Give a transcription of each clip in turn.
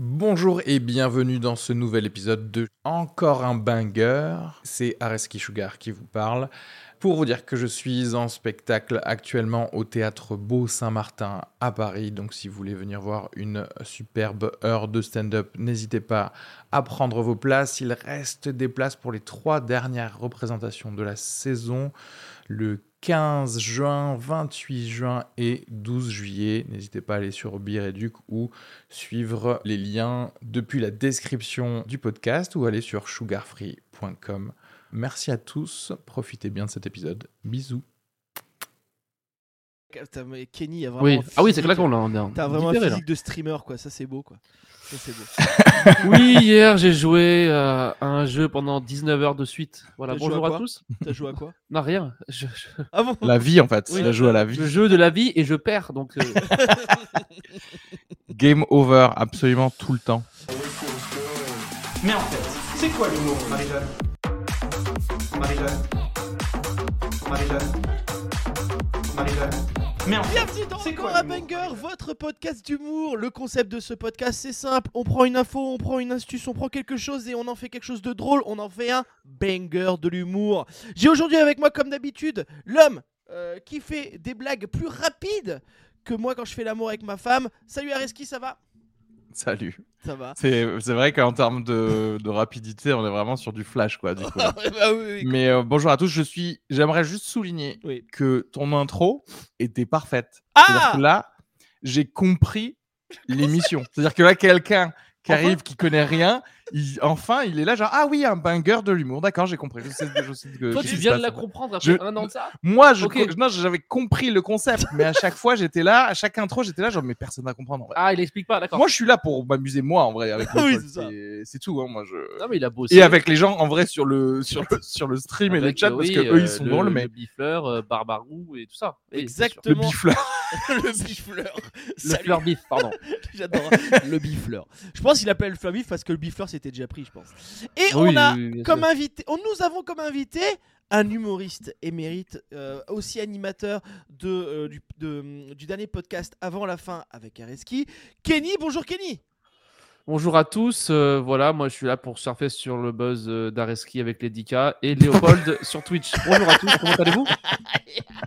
Bonjour et bienvenue dans ce nouvel épisode de Encore un banger. C'est Areski Sugar qui vous parle. Pour vous dire que je suis en spectacle actuellement au théâtre Beau Saint-Martin à Paris. Donc si vous voulez venir voir une superbe heure de stand-up, n'hésitez pas à prendre vos places. Il reste des places pour les trois dernières représentations de la saison. Le 15 juin, 28 juin et 12 juillet. N'hésitez pas à aller sur Bireduc ou suivre les liens depuis la description du podcast ou aller sur sugarfree.com. Merci à tous, profitez bien de cet épisode. Bisous. Mais Kenny a vraiment. Oui. Ah oui, c'est physique- claquant là. on est en- T'as vraiment un libéré, là. physique de streamer, quoi. Ça, c'est beau, quoi. Ça, c'est beau. Oui, hier j'ai joué euh, à un jeu pendant 19 heures de suite. Voilà, bonjour à à, tous. T'as joué à quoi Non, rien. Je, je- Ah bon La vie en fait, Oui. il a joué à la vie. le jeu de la vie et je perds. Donc, euh, Game over, absolument tout le temps. Mais en fait, c'est quoi l'humour, Marie-Jeanne? Bienvenue dans c'est quoi un banger, votre podcast d'humour. Le concept de ce podcast, c'est simple. On prend une info, on prend une astuce, on prend quelque chose et on en fait quelque chose de drôle. On en fait un banger de l'humour. J'ai aujourd'hui avec moi, comme d'habitude, l'homme euh, qui fait des blagues plus rapides que moi quand je fais l'amour avec ma femme. Salut Areski, ça va? Salut. Ça va. C'est c'est vrai qu'en termes de, de rapidité, on est vraiment sur du flash quoi. Du coup. Ah ouais, bah oui, oui. Mais euh, bonjour à tous, je suis. J'aimerais juste souligner Oui. que ton intro était parfaite. C'est-à-dire Ah que là, j'ai compris l'émission. C'est-à-dire que là, quelqu'un qui Enfin arrive, qui connaît rien, il- enfin, il est là, genre, ah oui, un banger de l'humour. D'accord, j'ai compris. Je sais, je sais que- toi, tu viens de la comprendre après Je- un an de ça. Moi, je, non, j'avais compris le concept, mais à chaque fois, j'étais là, à chaque intro, j'étais là, genre, mais personne va comprendre. En vrai. Ah, il explique pas, d'accord. Moi, je suis là pour m'amuser moi, en vrai, avec Oui, c'est. C'est- C'est tout, hein, moi, je. Non, mais il a bossé. Et avec les gens, en vrai, sur le, sur le, sur le stream et le chat, euh, parce oui, que eux, euh, ils sont le- drôles, mais Le bifleur, euh, Barbarou et tout ça. Exactement. le bifleur. le bifleur. Le fleur bif, pardon. J'adore le bifleur. Je pense qu'il appelle le fleur bif parce que le bifleur c'était déjà pris, je pense. Et Oui, on a oui, comme sûr. invité, on, nous avons comme invité un humoriste émérite, euh, aussi animateur de, euh, du, de- du dernier podcast Avant la fin avec Areski. Kenny, bonjour Kenny. Bonjour à tous. euh, voilà, moi je suis là pour surfer sur le buzz euh, d'Areski avec les Dika et Léopold sur Twitch. Bonjour à tous, comment allez-vous?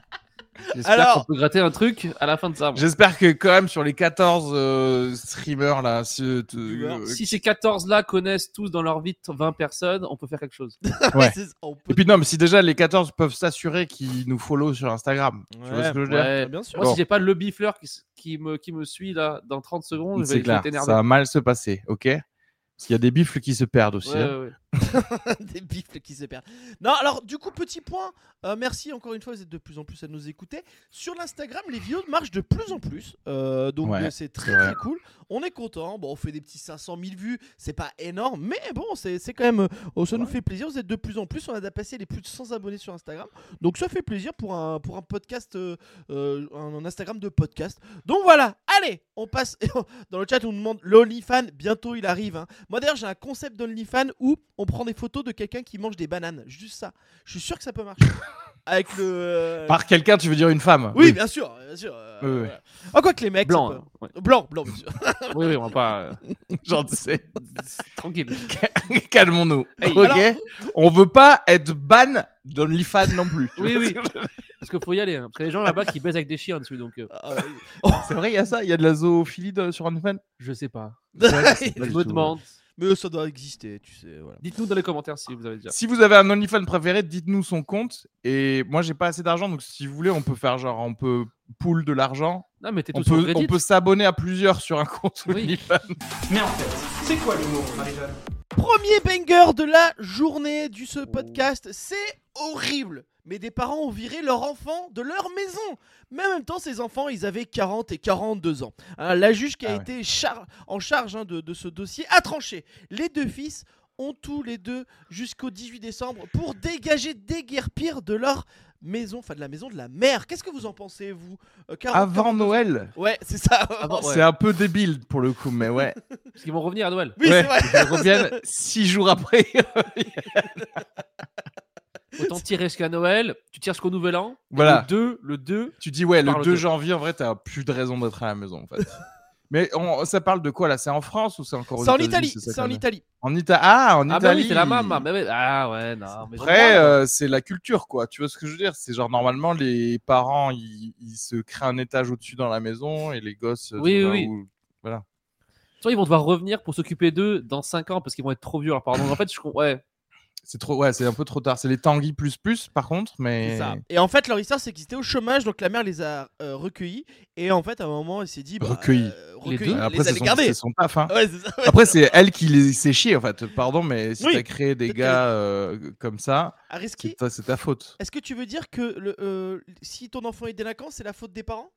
J'espère Alors- qu'on peut gratter un truc à la fin de ça. J'espère que quand même sur les 14 euh, streamers là, si, euh, euh, Si ces 14 là connaissent tous dans leur vie 20 personnes, on peut faire quelque chose. Ouais. Et puis non, mais si déjà les 14 peuvent s'assurer qu'ils nous follow sur Instagram, tu vois Ouais, ce que je veux dire? Ouais. bien sûr. Moi, Bon. si j'ai pas le bifleur qui, me, qui me suit là dans 30 secondes, je vais, C'est je vais clair, t'énerver. ça va mal se passer, ok? Parce qu'il y a des bifles qui se perdent aussi. Ouais, hein. des bifles qui se perdent. Non, alors du coup, petit point. euh, merci encore une fois, vous êtes de plus en plus à nous écouter. Sur l'Instagram, les vidéos marchent de plus en plus. euh, donc Ouais, euh, c'est très très cool. On est content. Bon, on fait des petits 500 000 vues. C'est pas énorme, mais bon, c'est quand même. oh, ça nous fait plaisir. Vous êtes de plus en plus. On a dépassé les plus de 100 abonnés sur Instagram. Donc ça fait plaisir pour un, pour un podcast, euh, un, un Instagram de podcast. Donc voilà, allez, on passe. Dans le chat, on nous demande l'OnlyFan. Bientôt, il arrive. hein. Moi d'ailleurs, j'ai un concept d'OnlyFan où on prend des photos de quelqu'un qui mange des bananes. Juste ça. Je suis sûr que ça peut marcher. Avec le. euh, Par quelqu'un, tu veux dire une femme Oui, bien sûr, bien sûr. euh, Oui, oui. voilà. Ah, quoi que les mecs. Blanc. hein, ouais. Blanc, blanc, bien sûr. Oui, oui, on va pas. euh, Genre, tu sais, Tranquille. calmons-nous. Hey, ok alors- On veut pas être ban d'OnlyFans non plus. Oui, oui. que je Parce qu'il faut y aller. hein, Parce qu'il y a des gens là-bas qui baisent avec des chiens dessus. Donc, euh, Ah. C'est vrai, il y a ça Il y a de la zoophilie de- sur OnlyFans? Je sais pas. Ouais, Je c'est pas du me tout, demande. Mais ça doit exister, tu sais. Voilà. Dites-nous dans les commentaires si vous avez déjà. Si vous avez un OnlyFans préféré, dites-nous son compte. Et moi, j'ai pas assez d'argent, donc si vous voulez, on peut faire genre, on peut pool de l'argent. Non, mais t'es On tout peut, on peut s'abonner à plusieurs sur un compte Oui. OnlyFans. Mais en fait, c'est quoi l'humour, Marie-Jeanne? Premier banger de la journée du ce podcast, c'est horrible. Mais des parents ont viré leur enfant de leur maison. Mais en même temps, ces enfants, ils avaient 40 et 42 ans. Hein, la juge qui a Ah ouais. été char- en charge hein, de, de ce dossier a tranché. Les deux fils ont tous les deux jusqu'au 18 décembre pour dégager, déguerpir de leur maison, enfin de la maison de la mère. Qu'est-ce que vous en pensez, vous Euh, 40, Avant 42 ans Noël. Ouais, c'est ça. Avant- ouais. C'est un peu débile pour le coup, mais ouais. Parce qu'ils vont revenir à Noël. Oui, Ouais, c'est vrai. Ils reviennent six jours après. Autant tirer jusqu'à Noël, tu tires jusqu'au Nouvel An. Voilà. Le 2, le 2. tu dis, ouais, le Parle 2 de- janvier, en vrai, t'as plus de raison d'être à la maison, en fait. Mais on- ça parle de quoi là? C'est en France ou c'est encore aux C'est en Italie. C'est en Italie. En Ita- Ah, en Ah Italie. bah oui, c'est la maman. Ah ouais, non. Mais Après, euh, c'est la culture, quoi. Tu vois ce que je veux dire? C'est genre, normalement, les parents, ils, ils se créent un étage au-dessus dans la maison et les gosses. Oui, tu vois, oui, où- Soit ils vont devoir revenir pour s'occuper d'eux dans 5 ans parce qu'ils vont être trop vieux. Alors, pardon. En fait, je comprends. Ouais. C'est trop, ouais, c'est un peu trop tard. C'est les Tanguy plus plus, par contre, mais. Ça. Et en fait, leur histoire, c'est qu'ils étaient au chômage, donc la mère les a euh, recueillis. Et en fait, à un moment, elle s'est dit. Bah, Recueillis. euh, Les recueillis, deux Après, les c'est son, son taf, hein. Ouais, c'est ça. ouais. Après, c'est elle qui les s'est chié, en fait. Pardon, mais si Oui. t'as créé des gars euh, comme ça, c'est ta, c'est ta faute. est-ce que tu veux dire que le, euh, si ton enfant est délinquant, c'est la faute des parents?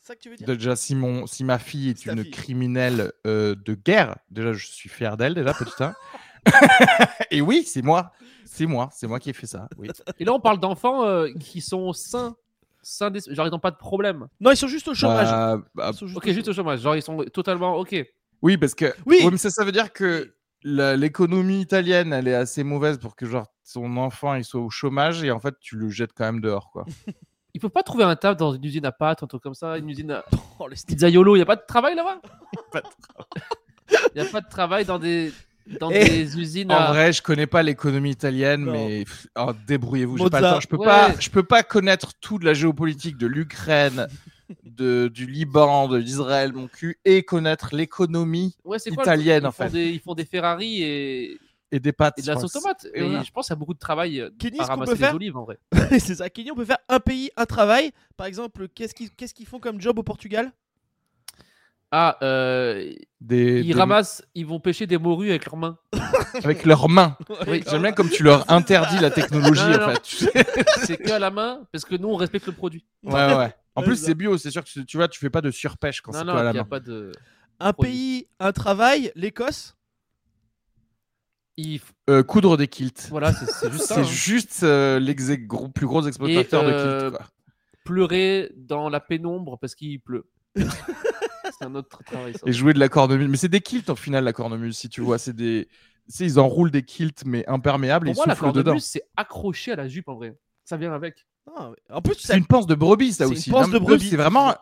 C'est ça que tu veux dire? Déjà, si, mon, si ma fille est une fille. criminelle euh, de guerre, déjà, je suis fier d'elle, déjà, petit 1. Et oui, c'est moi. C'est moi. C'est moi qui ai fait ça. Oui. Et là, on parle d'enfants euh, qui sont sains. sains d'es- Genre, ils n'ont pas de problème. Non, ils sont juste au chômage. Bah, bah, Ils sont juste Ok, au juste au chômage. Genre, ils sont totalement ok. oui, parce que. Oui. Ouais, mais ça, ça veut dire que l'économie italienne, elle est assez mauvaise pour que, genre, son enfant, il soit au chômage et en fait, tu le jettes quand même dehors, quoi. Ils peuvent pas trouver un taf dans une usine à pâtes, un truc comme ça, une usine à Oh, le style. pizzaiolo. Il n'y a pas de travail là-bas? Pas de Il n'y a pas de travail dans des, dans des usines En à. vrai, je connais pas l'économie italienne, Non. mais oh, débrouillez-vous. J'ai pas le Mozart. temps. Je peux Ouais. pas, je peux pas connaître tout de la géopolitique de l'Ukraine, de du Liban, de l'Israël, mon cul, et connaître l'économie Ouais, quoi italienne ils en font fait, des, Ils font des Ferrari et, et des pâtes. et de la sauce tomate. Et Et voilà. je pense qu'il y a beaucoup de travail euh, Kenny, à ramasser peut faire les olives en vrai. c'est ça. Kenny, on peut faire un pays, un travail. Par exemple, qu'est-ce qu'ils qu'est-ce qu'ils font comme job au Portugal? Ah, euh, Des, ils des- ramassent, ils vont pêcher des morues avec leurs mains. avec leurs mains. Oui. J'aime bien comme tu leur interdis la technologie Non, non, en non. fait. tu sais. C'est que à la main parce que nous on respecte le produit. Ouais, ouais. En plus, c'est bio. C'est sûr que tu vois, tu fais pas de surpêche quand c'est toi à la il a main. pas de. Un Produit. pays, un travail. L'Écosse? Ils- Euh, coudre des kilts. Voilà, c'est c'est juste ça. C'est hein. juste euh, gros- plus gros exploitateur euh, de kilts. quoi. Pleurer dans la pénombre parce qu'il pleut. C'est un autre travail. Ça. Et jouer de la cornemuse. Mais c'est des kilts au final, la cornemuse, si tu vois. C'est des. Tu sais, ils enroulent des kilts, mais imperméables, et Pour ils moi, la soufflent dedans. cornemuse, c'est accroché à la jupe en vrai. Ça vient avec. Mais en plus, ça- C'est une panse de brebis, ça C'est une aussi. panse Non, de mais eux, brebis. C'est vraiment.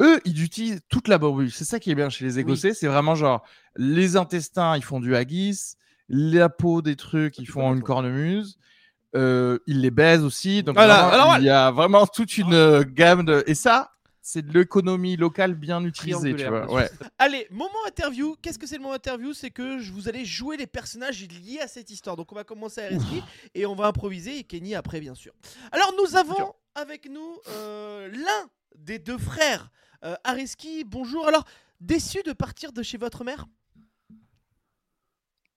Eux, ils utilisent toute la brebis. C'est ça qui est bien chez les Écossais. C'est vraiment genre. Les intestins, ils font du haggis. La peau des trucs, ils font une cornemuse. Euh, ils les baisent aussi. Donc, Voilà, vraiment, alors, il y a vraiment toute une euh, gamme de. Et ça, c'est de l'économie locale bien utilisée, tu vois. Ouais. Allez, moment interview. Qu'est-ce que c'est le moment interview? C'est que je vous allez jouer les personnages liés à cette histoire. Donc on va commencer à RSP et on va improviser et Kenny après bien sûr. Alors nous avons avec nous euh, l'un des deux frères, euh, Areski. Bonjour. Alors déçu de partir de chez votre mère?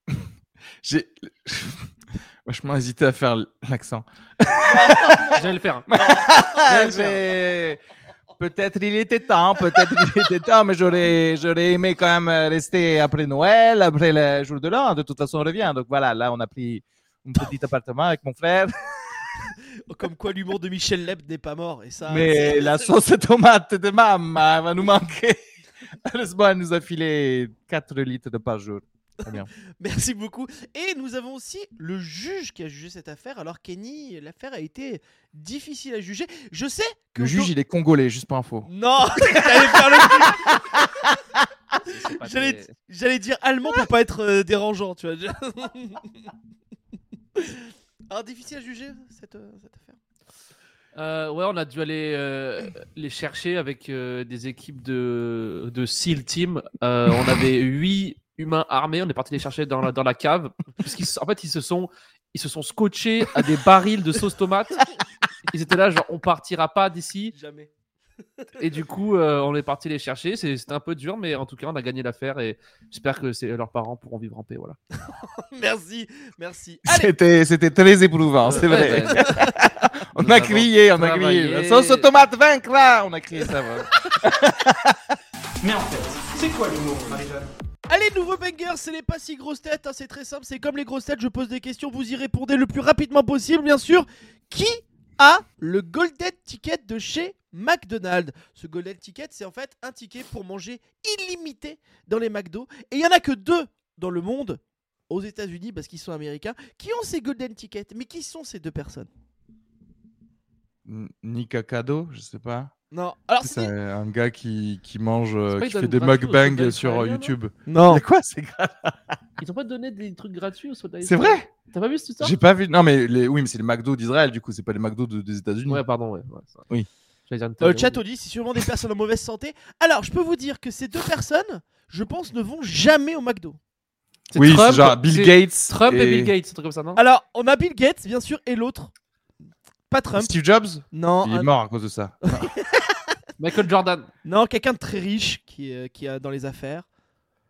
J'ai vachement hésité à faire l'accent. J'allais le faire. hein. Ah, j'ai- Peut-être il était temps, peut-être il était temps, mais j'aurais, j'aurais aimé quand même rester après Noël, après le jour de l'an. De toute façon, on revient. Donc voilà, là, on a pris un petit appartement avec mon frère. Comme quoi l'humour de Michel Leb n'est pas mort et ça. mais la sauce tomate de maman va nous manquer. Heureusement, elle nous a filé 4 litres de par jour. Bien. Merci beaucoup. Et nous avons aussi le juge qui a jugé cette affaire. Alors Kenny, l'affaire a été difficile à juger. Je sais que Le juge, il est congolais, juste pour info. Non, j'allais faire le pas dire allemand pour pas être euh, dérangeant, tu vois. Alors difficile à juger cette, euh, cette affaire. Euh, ouais, on a dû aller euh, les chercher avec euh, des équipes de, de SEAL Team. Euh, on avait huit humains armés. On est parti les chercher dans la, dans la cave. En fait, ils se sont, ils se sont scotchés à des barils de sauce tomate. Ils étaient là, genre, on partira pas d'ici. Jamais. Et du coup, euh, on est parti les chercher. C'est- C'était un peu dur, mais en tout cas, on a gagné l'affaire et j'espère que c'est, leurs parents pourront vivre en paix. Voilà. Merci, merci. Allez, C'était, c'était très éprouvant, c'est vrai. Ouais, ouais. On Nous a avons crié, on a crié. travaillé. Sauce aux tomates vaincra On a crié ça. voilà. Mais en fait, c'est quoi l'humour, Marie-Jeanne? Allez, nouveau banger, c'est les pas si grosses têtes, hein, c'est très simple, c'est comme les grosses têtes, je pose des questions, vous y répondez le plus rapidement possible, bien sûr. Qui a le Golden Ticket de chez McDonald's? Ce Golden Ticket, c'est en fait un ticket pour manger illimité dans les McDo. Et il y en a que deux dans le monde, aux États-Unis, parce qu'ils sont américains, qui ont ces Golden Tickets. Mais qui sont ces deux personnes? N- Nika Kado, je sais pas. Non. Alors, C'est c'est. un gars qui, qui mange, euh, qui fait des mukbangs sur euh, YouTube. Non. Mais quoi, c'est grave Ils ont pas donné des trucs gratuits aux soldats C'est vrai? T'as pas vu cette histoire? J'ai pas vu. Non, mais les... oui, mais c'est les McDo d'Israël, du coup, c'est pas les McDo de- des États-Unis. Ouais, pardon, ouais. Oui. Euh, le chat dit c'est sûrement des personnes en mauvaise santé. Alors, je peux vous dire que ces deux personnes, je pense, ne vont jamais au McDo. C'est Oui, Trump, c'est genre Bill Gates. Trump et... Bill Gates, un truc comme ça, non? Alors, on a Bill Gates, bien sûr, et l'autre. Pas Trump. Steve Jobs? Non, Il est mort à cause de ça. Michael Jordan. non, quelqu'un de très riche qui est, qui est dans les affaires.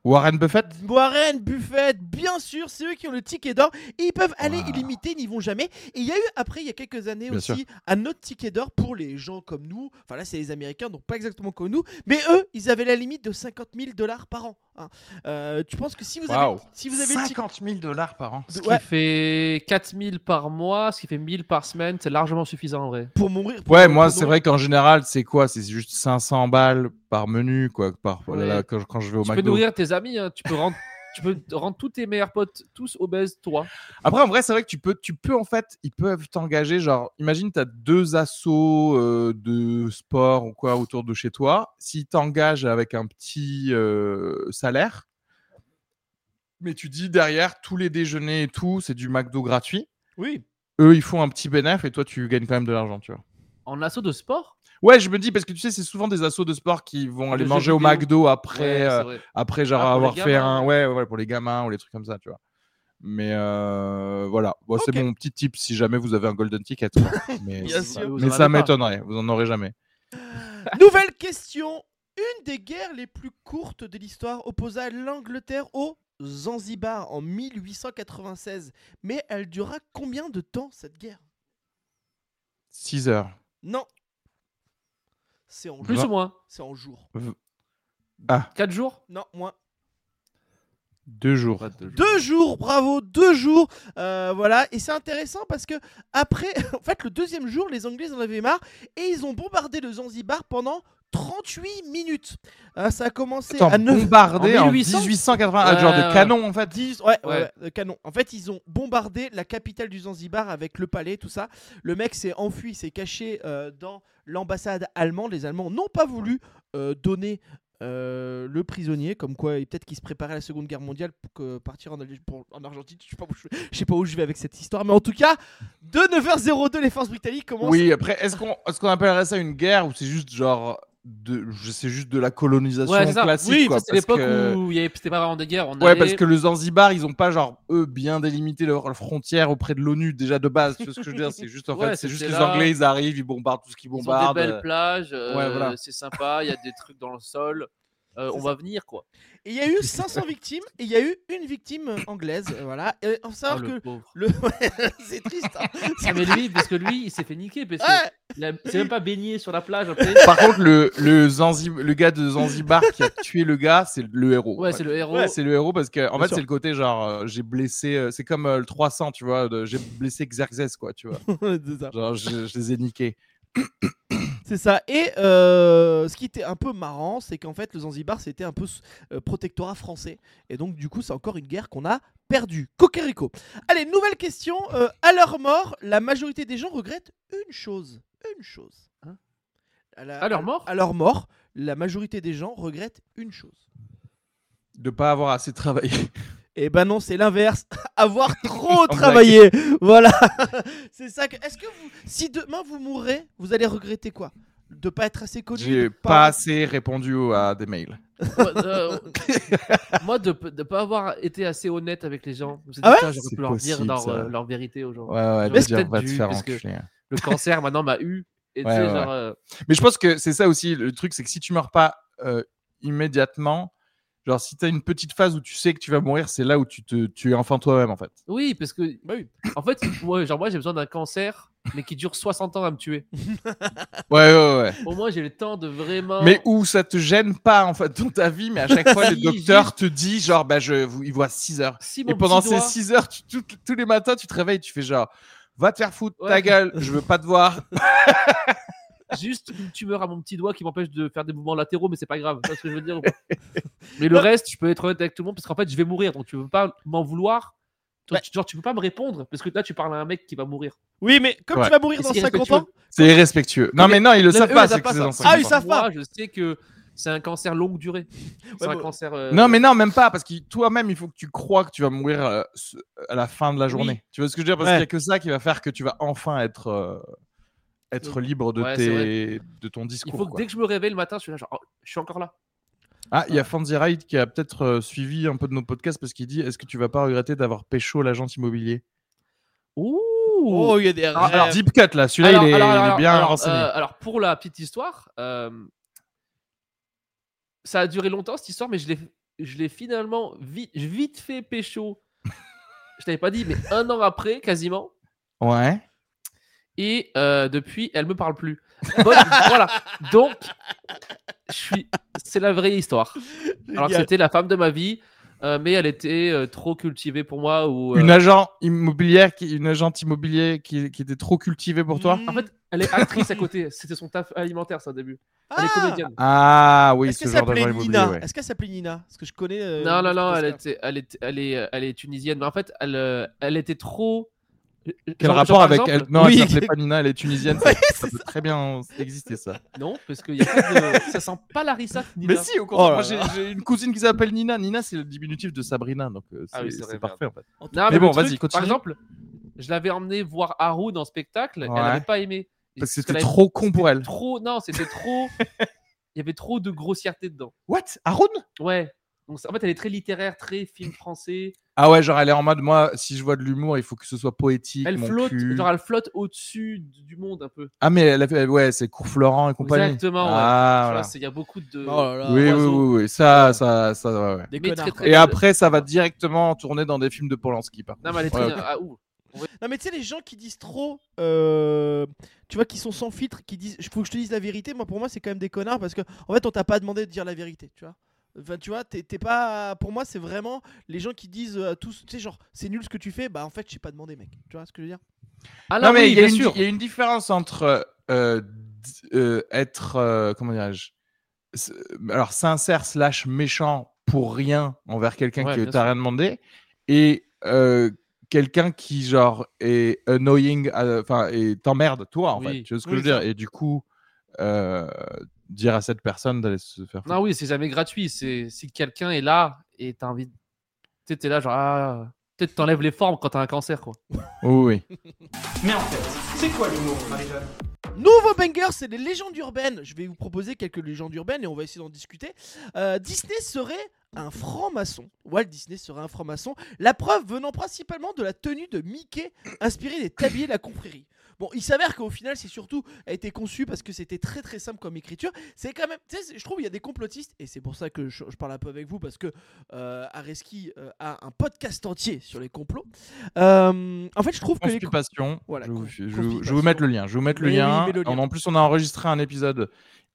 Warren Buffett Warren Buffett, bien sûr, c'est eux qui ont le ticket d'or et ils peuvent aller Wow. illimité, ils n'y vont jamais. Et il y a eu après, il y a quelques années Bien aussi, sûr. un autre ticket d'or pour les gens comme nous. Enfin là, c'est les Américains, donc pas exactement comme nous. Mais eux, ils avaient la limite de 50 000 dollars par an. hein. Euh, tu penses que si vous avez, Waouh. si vous avez le ticket, 50 000 dollars par an. Ce Ouais. qui fait 4000 par mois, ce qui fait 1000 par semaine, c'est largement suffisant en vrai. pour mourir. pour- Ouais, moi, c'est vrai qu'en général, c'est quoi? C'est juste 500 balles par menu, quoi, par, là quand, quand je vais au tu peux nourrir tes amis, hein, tu peux rendre. Tu peux rendre tous tes meilleurs potes tous obèses, toi. Après, en vrai, c'est vrai que tu peux, tu peux en fait, ils peuvent t'engager. Genre, imagine, tu as deux assos euh, de sport ou quoi autour de chez toi. S'ils t'engagent avec un petit euh, salaire, mais tu dis derrière, tous les déjeuners et tout, c'est du McDo gratuit. Oui. Eux, ils font un petit bénéfice et toi, tu gagnes quand même de l'argent, tu vois. En assaut de sport? Ouais, je me dis, parce que tu sais, c'est souvent des assos de sport qui vont aller jeux manger au. McDo après. Ouais, euh, après genre Ah, avoir fait un ouais, ouais pour les gamins ou les trucs comme ça tu vois mais euh, voilà Bon, c'est mon petit tip si jamais vous avez un golden ticket mais, mais ça m'étonnerait vous en aurez jamais Nouvelle question. Une des guerres les plus courtes de l'histoire opposa l'Angleterre au Zanzibar en 1896. Mais elle dura combien de temps cette guerre? 6 heures Non. C'est en Plus ou moins C'est en jours. 4 jours? Non, moins. deux jours Pas deux jours. Deux jours, bravo, deux jours. Euh, voilà, et c'est intéressant parce que après, en fait, le deuxième jour, les Anglais en avaient marre et ils ont bombardé le Zanzibar pendant 38 minutes. Euh, ça a commencé Attends, à 9 bombardé en en 1800? 1880 ah, genre Ouais, de ouais. canon en fait 10, ouais, ouais, Ouais. ouais, canon. En fait, ils ont bombardé la capitale du Zanzibar avec le palais, tout ça. Le mec s'est enfui, s'est caché euh, dans l'ambassade allemande. Les Allemands n'ont pas voulu euh, donner euh, le prisonnier, comme quoi peut-être qu'il se préparait à la Seconde Guerre mondiale pour que- partir en, Algé- pour- en Argentine. Je sais, pas où je, je sais pas où je vais avec cette histoire, mais en tout cas, de 9h02, les forces britanniques commencent. oui après est-ce qu'on est-ce qu'on appellerait ça une guerre ou c'est juste genre de je sais juste de la colonisation Ouais, classique Oui, quoi, c'est l'époque parce que- où il y avait- c'était pas vraiment des guerres. On Ouais, allait- parce que le Zanzibar, ils ont pas genre eux bien délimité leurs frontières auprès de l'ONU déjà de base. Tu vois ce que je veux dire? C'est juste en Ouais, fait, c'est juste les. Anglais, ils arrivent, ils bombardent tout ce qu'ils Ils ont bombardent. des belles plages, euh, ouais, voilà. c'est sympa, il y a des trucs dans le sol. Euh, on ça. va venir quoi. Et il y a eu 500 victimes et il y a eu une victime anglaise. euh, Voilà. Et on Oh, savoir le que pauvre. le. C'est triste. hein. Ah, mais lui, parce que lui, il s'est fait niquer. Parce que Ouais. c'est même pas baigné sur la plage après. Par contre, le, le, Zanzi- le gars de Zanzibar qui a tué le gars, c'est le héros. Ouais, c'est le héros. Ouais, c'est le héros parce que en Bien fait sûr. c'est le côté genre euh, j'ai blessé euh, c'est comme euh, le 300 tu vois de- j'ai blessé Xerxes quoi tu vois c'est ça. genre je, je les ai niqués C'est ça. Et euh, ce qui était un peu marrant, c'est qu'en fait, le Zanzibar, c'était un peu euh, protectorat français. Et donc, du coup, c'est encore une guerre qu'on a perdue. Cocorico. Allez, nouvelle question. Euh, à leur mort, la majorité des gens regrettent une chose. Une chose. Hein la- À leur mort À leur mort, la majorité des gens regrettent une chose. de pas avoir assez travaillé Eh ben non, c'est l'inverse. Avoir trop travaillé. Voilà. c'est ça que. Est-ce que vous, si demain vous mourrez, vous allez regretter quoi? De pas être assez connu. j'ai de pas assez répondu à des mails euh, moi, de ne pas avoir été assez honnête avec les gens. Ah ouais? J'aurais pu leur dire leur, euh, leur vérité aux gens. ouais ouais Mais de dire, va te faire enculer. Le cancer, maintenant, m'a eu. Et tu Ouais, sais, ouais. genre, euh, Mais je pense que c'est ça aussi. Le truc, c'est que si tu meurs pas euh, immédiatement, genre si tu as une petite phase où tu sais que tu vas mourir, c'est là où tu, te, tu es enfin toi-même en fait. Oui, parce que. Bah oui. En fait, moi, genre, moi j'ai besoin d'un cancer, mais qui dure 60 ans à me tuer. Ouais, ouais, ouais. Au moins, j'ai le temps de vraiment. Mais où ça te gêne pas en fait dans ta vie, mais à chaque fois le docteur te dit genre bah je vous- il voit 6 heures. si Et pendant ces doigt- 6 heures, tu- tout- tous les matins tu te réveilles, tu fais genre va te faire foutre ta gueule, je veux pas te voir. juste une tumeur à mon petit doigt qui m'empêche de faire des mouvements latéraux, mais c'est pas grave. Ce que je veux dire Mais le reste, je peux être honnête avec tout le monde parce qu'en fait, je vais mourir. Donc, tu veux pas m'en vouloir? Genre, tu- Genre, tu peux pas me répondre parce que là, tu parles à un mec qui va mourir. Oui, mais comme Ouais. tu vas mourir Et dans c'est 50 irrespectueux. ans. C'est irrespectueux. Non, mais non, ils le Eux, savent eux, pas. ils pas dans Ah, 50 ils ans. savent pas. Moi, je sais que c'est un cancer longue durée. C'est un bon. cancer. euh, Non, mais non, même pas, parce que toi-même, il faut que tu crois que tu vas mourir euh, à la fin de la journée. Tu vois ce que je veux dire? Parce Ouais. qu'il n'y a que ça qui va faire que tu vas enfin être, euh, être libre de, Ouais, tes, de ton Il discours. faut que quoi. dès que je me réveille le matin, je suis là, genre, oh, je suis encore là. Ah, il y a Fancy Ride qui a peut-être euh, suivi un peu de nos podcasts parce qu'il dit Est-ce que tu vas pas regretter d'avoir pécho l'agent immobilier? Ouh. Oh, il y a des Alors, rêves. alors, Deep cut là, celui-là il, est, il bien alors, renseigné. euh, alors, pour la petite histoire, euh, ça a duré longtemps cette histoire, mais je l'ai, je l'ai finalement vite, vite fait pécho. je t'avais pas dit, mais un an après, quasiment. Ouais. Et euh, depuis, elle me parle plus. Bon, voilà. Donc, je suis. C'est la vraie histoire. Alors que c'était la femme de ma vie, euh, mais elle était euh, trop cultivée pour moi. Ou, euh, Une agent immobilière, qui, une agente immobilier qui, qui était trop cultivée pour toi? En fait, elle est actrice à côté. C'était son taf alimentaire, ça, au début. Elle est Ah comédienne. Ah oui, Est-ce ce qu'elle genre s'appelait. Nina? ouais. Est-ce qu'elle s'appelait Nina? Parce que je connais. euh, Non, non, non, elle, était, elle, est, elle, est, elle est tunisienne. Mais en fait, elle, elle était trop. Quel Genre- rapport genre, avec exemple- elle Non, Oui. elle s'appelait pas Nina, elle est tunisienne. ça, peut très bien exister ça. Non, parce que y a pas de... ça sent pas Larissa. Nina. Mais si, au Oh contraire, moi j'ai une cousine qui s'appelle Nina. Nina, c'est le diminutif de Sabrina, donc euh, c'est Ah oui, c'est parfait en fait. En tout Non, Mais mais bon, vas-y, continue. Par exemple, je l'avais emmené voir Haroun en spectacle. Ouais. Elle n'avait pas aimé. Parce que c'était trop con pour elle. Trop. Non, c'était trop. Il y avait trop de grossièreté dedans. What? Aaron Ouais. Donc, en fait, elle est très littéraire, très film français. Ah ouais, genre elle est en mode moi, si je vois de l'humour, il faut que ce soit poétique. Elle mon flotte, cul. genre elle flotte au-dessus du monde un peu. Ah mais elle a fait, ouais, c'est Cours Florent et compagnie. Exactement. ouais. Ah voilà. Il y a beaucoup de. Oh là là. Oui, oui, oui, oui, ça, ça, ça, ouais, ouais. Des Mais connards. très, Et après, ça va directement tourner dans des films de Polanski. Par contre. Non, mais elle est Ouais, très. ah, ouh. Non, mais tu sais, les gens qui disent trop, euh, tu vois, qui sont sans filtre, qui disent, faut que je te dise la vérité, moi pour moi c'est quand même des connards parce que en fait on t'a pas demandé de dire la vérité, tu vois. Enfin, tu vois, t'es t'es pas. Pour moi, c'est vraiment les gens qui disent euh, à tous, tu sais, genre, c'est nul ce que tu fais, bah en fait, j'ai pas demandé, mec. Tu vois ce que je veux dire? Ah Non, mais oui, il y, a une- sûr. il y a une différence entre euh, euh, être, euh, comment dirais-je, alors sincère slash méchant pour rien envers quelqu'un Ouais, t'as sûr. rien demandé et euh, quelqu'un qui genre est annoying, euh, enfin et t'emmerde toi en Oui. fait. Tu vois ce que Oui, je veux dire? Et du coup, euh, dire à cette personne d'aller se faire. Non, oui, c'est jamais gratuit. C'est si quelqu'un est là et t'as envie. de- Tu sais, t'es là, genre, ah, peut-être t'enlèves les formes quand t'as un cancer, quoi. foutre. Oui, oui. Mais en fait, c'est quoi l'humour, Marie-Jeanne? Nouveau banger, c'est les légendes urbaines. Je vais vous proposer quelques légendes urbaines et on va essayer d'en discuter. Euh, Disney serait un franc-maçon. Walt Disney serait un franc-maçon. La preuve venant principalement de la tenue de Mickey, inspirée des tabliers de la confrérie. Bon, il s'avère qu'au final, c'est surtout a été conçu parce que c'était très très simple comme écriture. C'est quand même, je trouve il y a des complotistes et c'est pour ça que je, je parle un peu avec vous parce que euh, Areski euh, a un podcast entier sur les complots. Euh, en fait, je trouve que les. Voilà, je, vous, je, je vous mettre le lien. Je vous mettre le Oui, lien. mets le lien. En, en plus, on a enregistré un épisode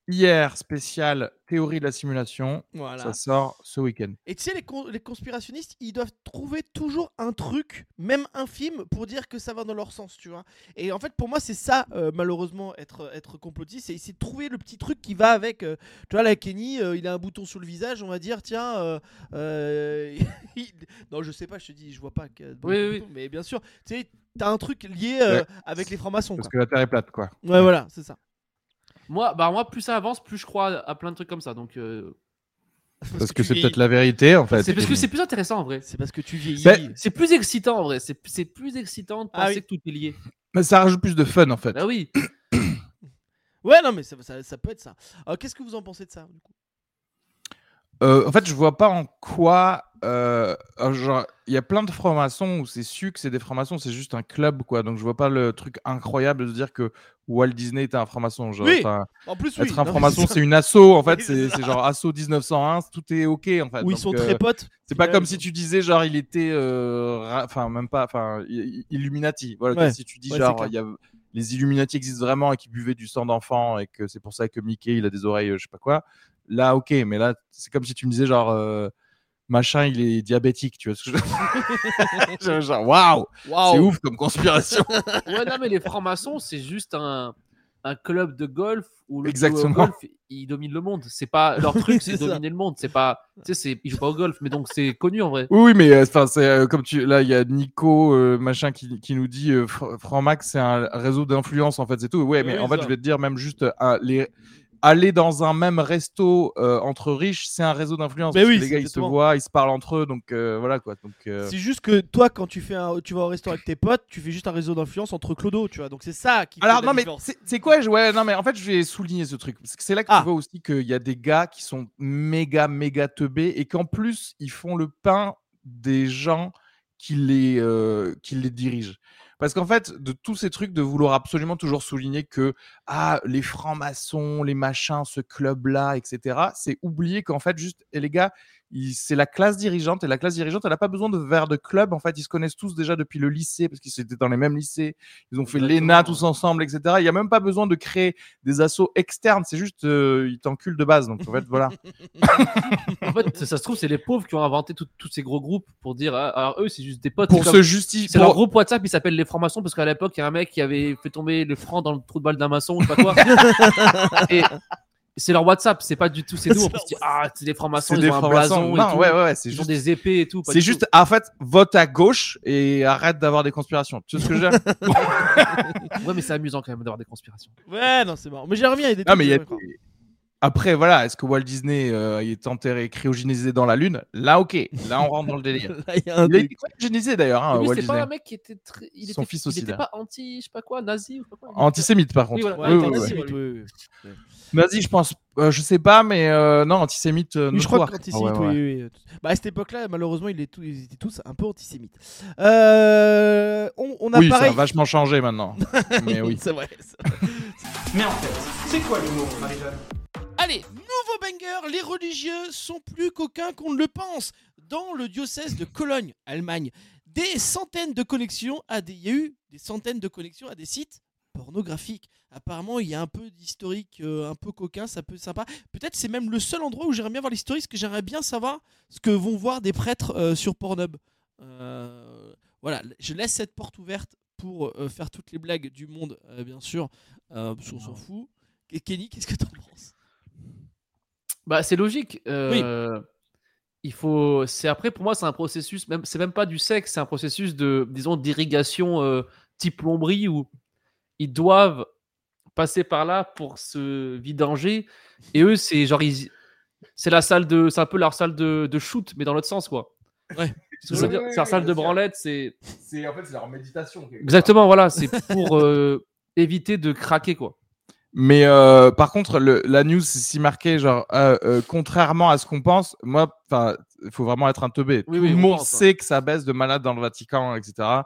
hier spécial théorie de la simulation. voilà. Ça sort ce week-end. Et tu sais, les, con- les conspirationnistes, ils doivent trouver toujours un truc, même infime, pour dire que ça va dans leur sens, tu vois. Et en fait, pour moi, c'est ça, euh, malheureusement, être, être complotiste, c'est essayer de trouver le petit truc qui va avec. euh, tu vois, là, Kenny, euh, il a un bouton sur le visage, on va dire, tiens. euh, euh, il- Non, je sais pas, je te dis, je vois pas. que- Oui, oui, oui. Mais bien sûr, tu sais, t'as un truc lié euh, Ouais. avec les francs-maçons. Parce quoi. que la Terre est plate, quoi. Ouais, voilà, c'est ça. Moi, bah, moi, plus ça avance, plus je crois à plein de trucs comme ça. Donc, euh, Parce, que, c'est peut-être la vérité, en fait. c'est parce que c'est plus intéressant en vrai. C'est parce que tu vieillis. Ben, C'est plus excitant en vrai. C'est c'est plus excitant de penser Ah oui. que tout est lié. Mais ça rajoute plus de fun, en fait. Bah oui. Ouais, non, mais ça, ça- ça peut être ça. Alors, Qu'est-ce que vous en pensez de ça, du coup? Euh, en fait, je vois pas en quoi. euh, genre, il y a plein de francs-maçons où c'est su que c'est des francs-maçons, c'est juste un club, quoi. Donc, je vois pas le truc incroyable de dire que Walt Disney était un franc-maçon. Oui, En plus, oui. être un franc-maçon, c'est une asso, en fait. C'est genre asso 1901, tout est ok, en fait. Où ils sont euh, très potes. C'est pas comme si tu disais genre il était enfin même pas enfin Illuminati. Voilà Ouais. si tu dis Ouais, genre il y a les Illuminati existent vraiment et qui buvaient du sang d'enfant et que c'est pour ça que Mickey il a des oreilles euh, je sais pas quoi. Là OK, mais là c'est comme si tu me disais genre euh, machin il est diabétique, tu vois ce que je Genre, genre waouh, Waouh. c'est ouf comme conspiration. Ouais, non, mais les francs-maçons, c'est juste un, un club de golf où le Exactement. golf il domine le monde. C'est pas leur truc, c'est dominer le monde. C'est pas, tu sais, c'est- ils jouent pas au golf, mais donc c'est connu en vrai. Oui, mais euh, enfin, c'est euh, comme tu. Là, il y a Nico euh, machin qui, qui nous dit Fr- Franmax, c'est un réseau d'influence en fait, c'est tout. Ouais, mais Oui, en fait, ça. je vais te dire même juste les aller dans un même resto euh, entre riches, c'est un réseau d'influence. Mais oui, les gars, ils se voient, ils se parlent entre eux, donc euh, voilà quoi. Donc euh, C'est juste que toi, quand tu fais un, tu vas au restaurant avec tes potes, tu fais juste un réseau d'influence entre clodo, tu vois. Donc c'est ça qui. fait Alors la non mais c'est quoi je- ouais non mais en fait je vais souligner ce truc parce que c'est là que Ah. tu vois aussi qu'il y a des gars qui sont méga méga teubés et qu'en plus ils font le pain des gens qui les qui les dirigent parce qu'en fait de tous ces trucs de vouloir absolument toujours souligner que ah les francs-maçons les machins ce club là etc c'est oublier qu'en fait juste et les gars c'est la classe dirigeante et la classe dirigeante elle n'a pas besoin de vers de club en fait ils se connaissent tous déjà depuis le lycée parce qu'ils étaient dans les mêmes lycées ils ont fait l'ENA tous ensemble, etc. Il n'y a même pas besoin de créer des assos externes. C'est juste, euh, ils t'enculent de base. Donc, en fait, voilà. En fait, ça se trouve, c'est les pauvres qui ont inventé tous ces gros groupes pour dire, ah, alors eux, c'est juste des potes. Pour c'est se justifier. C'est leur groupe WhatsApp, il s'appelle les francs-maçons parce qu'à l'époque, il y a un mec qui avait fait tomber le franc dans le trou de balle d'un maçon, sais pas quoi. Et c'est leur WhatsApp, c'est pas du tout, c'est nous, on se dit, ah, c'est des francs-maçons, C'est ils des ont un francs-maçons. blason et Non, tout. ouais, ouais, ouais, c'est Ils ont juste. des épées et tout. C'est juste, tout. en fait, vote à gauche et arrête d'avoir des conspirations. Tu vois ce que dire Ouais, mais c'est amusant quand même d'avoir des conspirations. Ouais, non, c'est marrant. Mais j'y reviens. Il y a des Non, trucs mais il y a. Après, voilà, est-ce que Walt Disney euh, il est enterré, cryogénisé dans la Lune? Là, ok. Là, on rentre dans le délire. Là, il y a un Il a truc. été cryogénisé d'ailleurs, hein, Walt c'est pas Disney. un mec qui était très. Il Son était, fils il aussi, était là. pas anti, je sais pas quoi, nazi ou pas quoi. Antisémite, par contre. Oui, voilà. Ouais, Oui, oui, un oui. antisémite, oui, oui. Nazi, je pense. euh, je sais pas, mais euh, non, antisémite. euh, Oui, je crois qu'antisémite, Ah ouais, ouais. oui. Bah, à cette époque-là, malheureusement, ils, est étaient tous un peu antisémites. Euh, on, on a Oui, ça pareil. a vachement changé maintenant. mais oui. c'est vrai. c'est vrai. Mais en fait, c'est quoi l'humour, Marie-Jeanne? Allez, nouveau banger. Les religieux sont plus coquins qu'on ne le pense. Dans le diocèse de Cologne, Allemagne, des centaines de connexions à des. Il y a eu des centaines de connexions à des sites pornographiques. Apparemment, il y a un peu d'historique, euh, un peu coquin, ça peut être sympa. Peut-être c'est même le seul endroit où j'aimerais bien voir l'historique, parce que j'aimerais bien savoir ce que vont voir des prêtres euh, sur Pornhub. Euh, voilà, je laisse cette porte ouverte pour faire toutes les blagues du monde, bien sûr, parce qu'on s'en fout. Et Kenny, qu'est-ce que t'en penses? Bah, c'est logique. euh, Il faut. C'est après pour moi, c'est un processus. Même, c'est même pas du sexe, c'est un processus de, disons, d'irrigation euh, type plomberie où ils doivent passer par là pour se vidanger. Et eux, c'est genre ils- C'est la salle de, c'est un peu leur salle de, de shoot, mais dans l'autre sens, quoi. Ouais. C'est leur salle de branlette, c'est C'est en fait c'est leur méditation. exactement, voilà, c'est pour euh, éviter de craquer, quoi. Mais euh, par contre, le, la news c'est si marqué genre euh, euh, contrairement à ce qu'on pense. Moi, il faut vraiment être un teubé. Oui, Tout oui, le on monde pense, hein. sait que ça baisse de malades dans le Vatican, etc.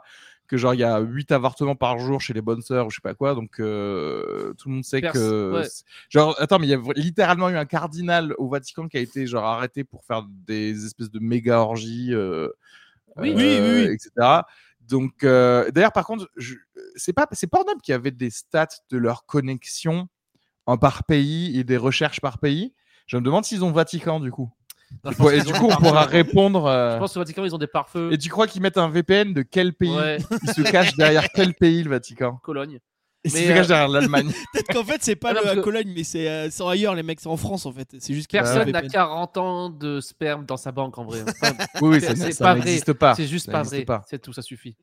Que genre il y a 8 avortements par jour chez les bonnes sœurs ou je sais pas quoi. Donc tout le monde sait Pers- que ouais. genre attends mais il y a littéralement eu un cardinal au Vatican qui a été genre arrêté pour faire des espèces de méga orgies. Oui. Oui, oui, etc. Donc d'ailleurs par contre je- c'est pas c'est Pornhub qui avait des stats de leur connexion en par pays et des recherches par pays. Je me demande s'ils ont Vatican du coup. Non, Et du coup, on pourra répondre. euh, Je pense qu'au Vatican, ils ont des pare-feux. Et tu crois qu'ils mettent un VPN de quel pays Ouais, Il se cache derrière quel pays le Vatican? Cologne. Il se Mais, cache euh, derrière l'Allemagne. Peut-être qu'en fait, c'est pas Ah non, le à que- Cologne, mais c'est euh, ailleurs, les mecs, c'est en France en fait. C'est juste Personne n'a VPN. 40 ans de sperme dans sa banque en vrai. Enfin, Oui, oui, ça, c'est ça pas vrai. n'existe pas. c'est juste Ça pas vrai. C'est tout, ça suffit.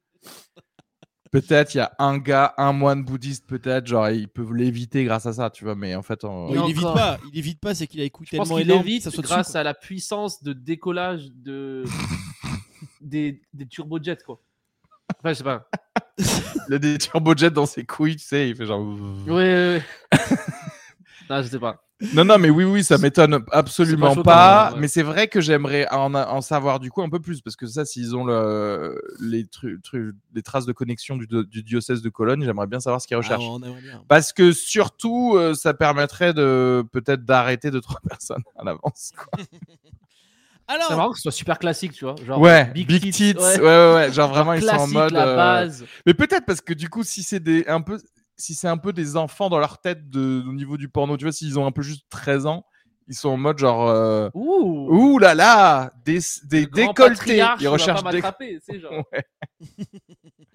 Peut-être il y a un gars, un moine bouddhiste, peut-être, genre ils peuvent l'éviter grâce à ça, tu vois. Mais en fait, on- il évite encore. pas, il évite pas, c'est qu'il a écouté Je pense tellement qu'il énorme évite ça soit grâce dessus, à la puissance de décollage de des, des turbojets quoi. Enfin, je sais pas. il a des turbojets dans ses couilles, tu sais, il fait genre. Ouais, ouais, ouais. non, je sais pas. Non, non, mais oui, oui, ça m'étonne absolument pas. ouais. Mais c'est vrai que j'aimerais en, en savoir du coup un peu plus parce que ça, s'ils ont le, les, tru- tru- les traces de connexion du, du diocèse de Cologne, j'aimerais bien savoir ce qu'ils Ah, recherchent. bien. Parce que surtout, euh, ça permettrait de peut-être d'arrêter deux trois personnes à l'avance. quoi. C'est Alors, marrant que ce soit super classique, tu vois. Genre, ouais, big big, tits, tits, ouais. ouais, ouais, ouais, genre vraiment ils sont en mode. la euh, base. Mais peut-être parce que du coup, si c'est des un peu, si c'est un peu des enfants dans leur tête de, au niveau du porno, tu vois, s'ils ont un peu juste 13 ans, ils sont en mode genre. euh, Ouh. Ouh là là, des, des décolletés. Ils recherchent des. Ouais.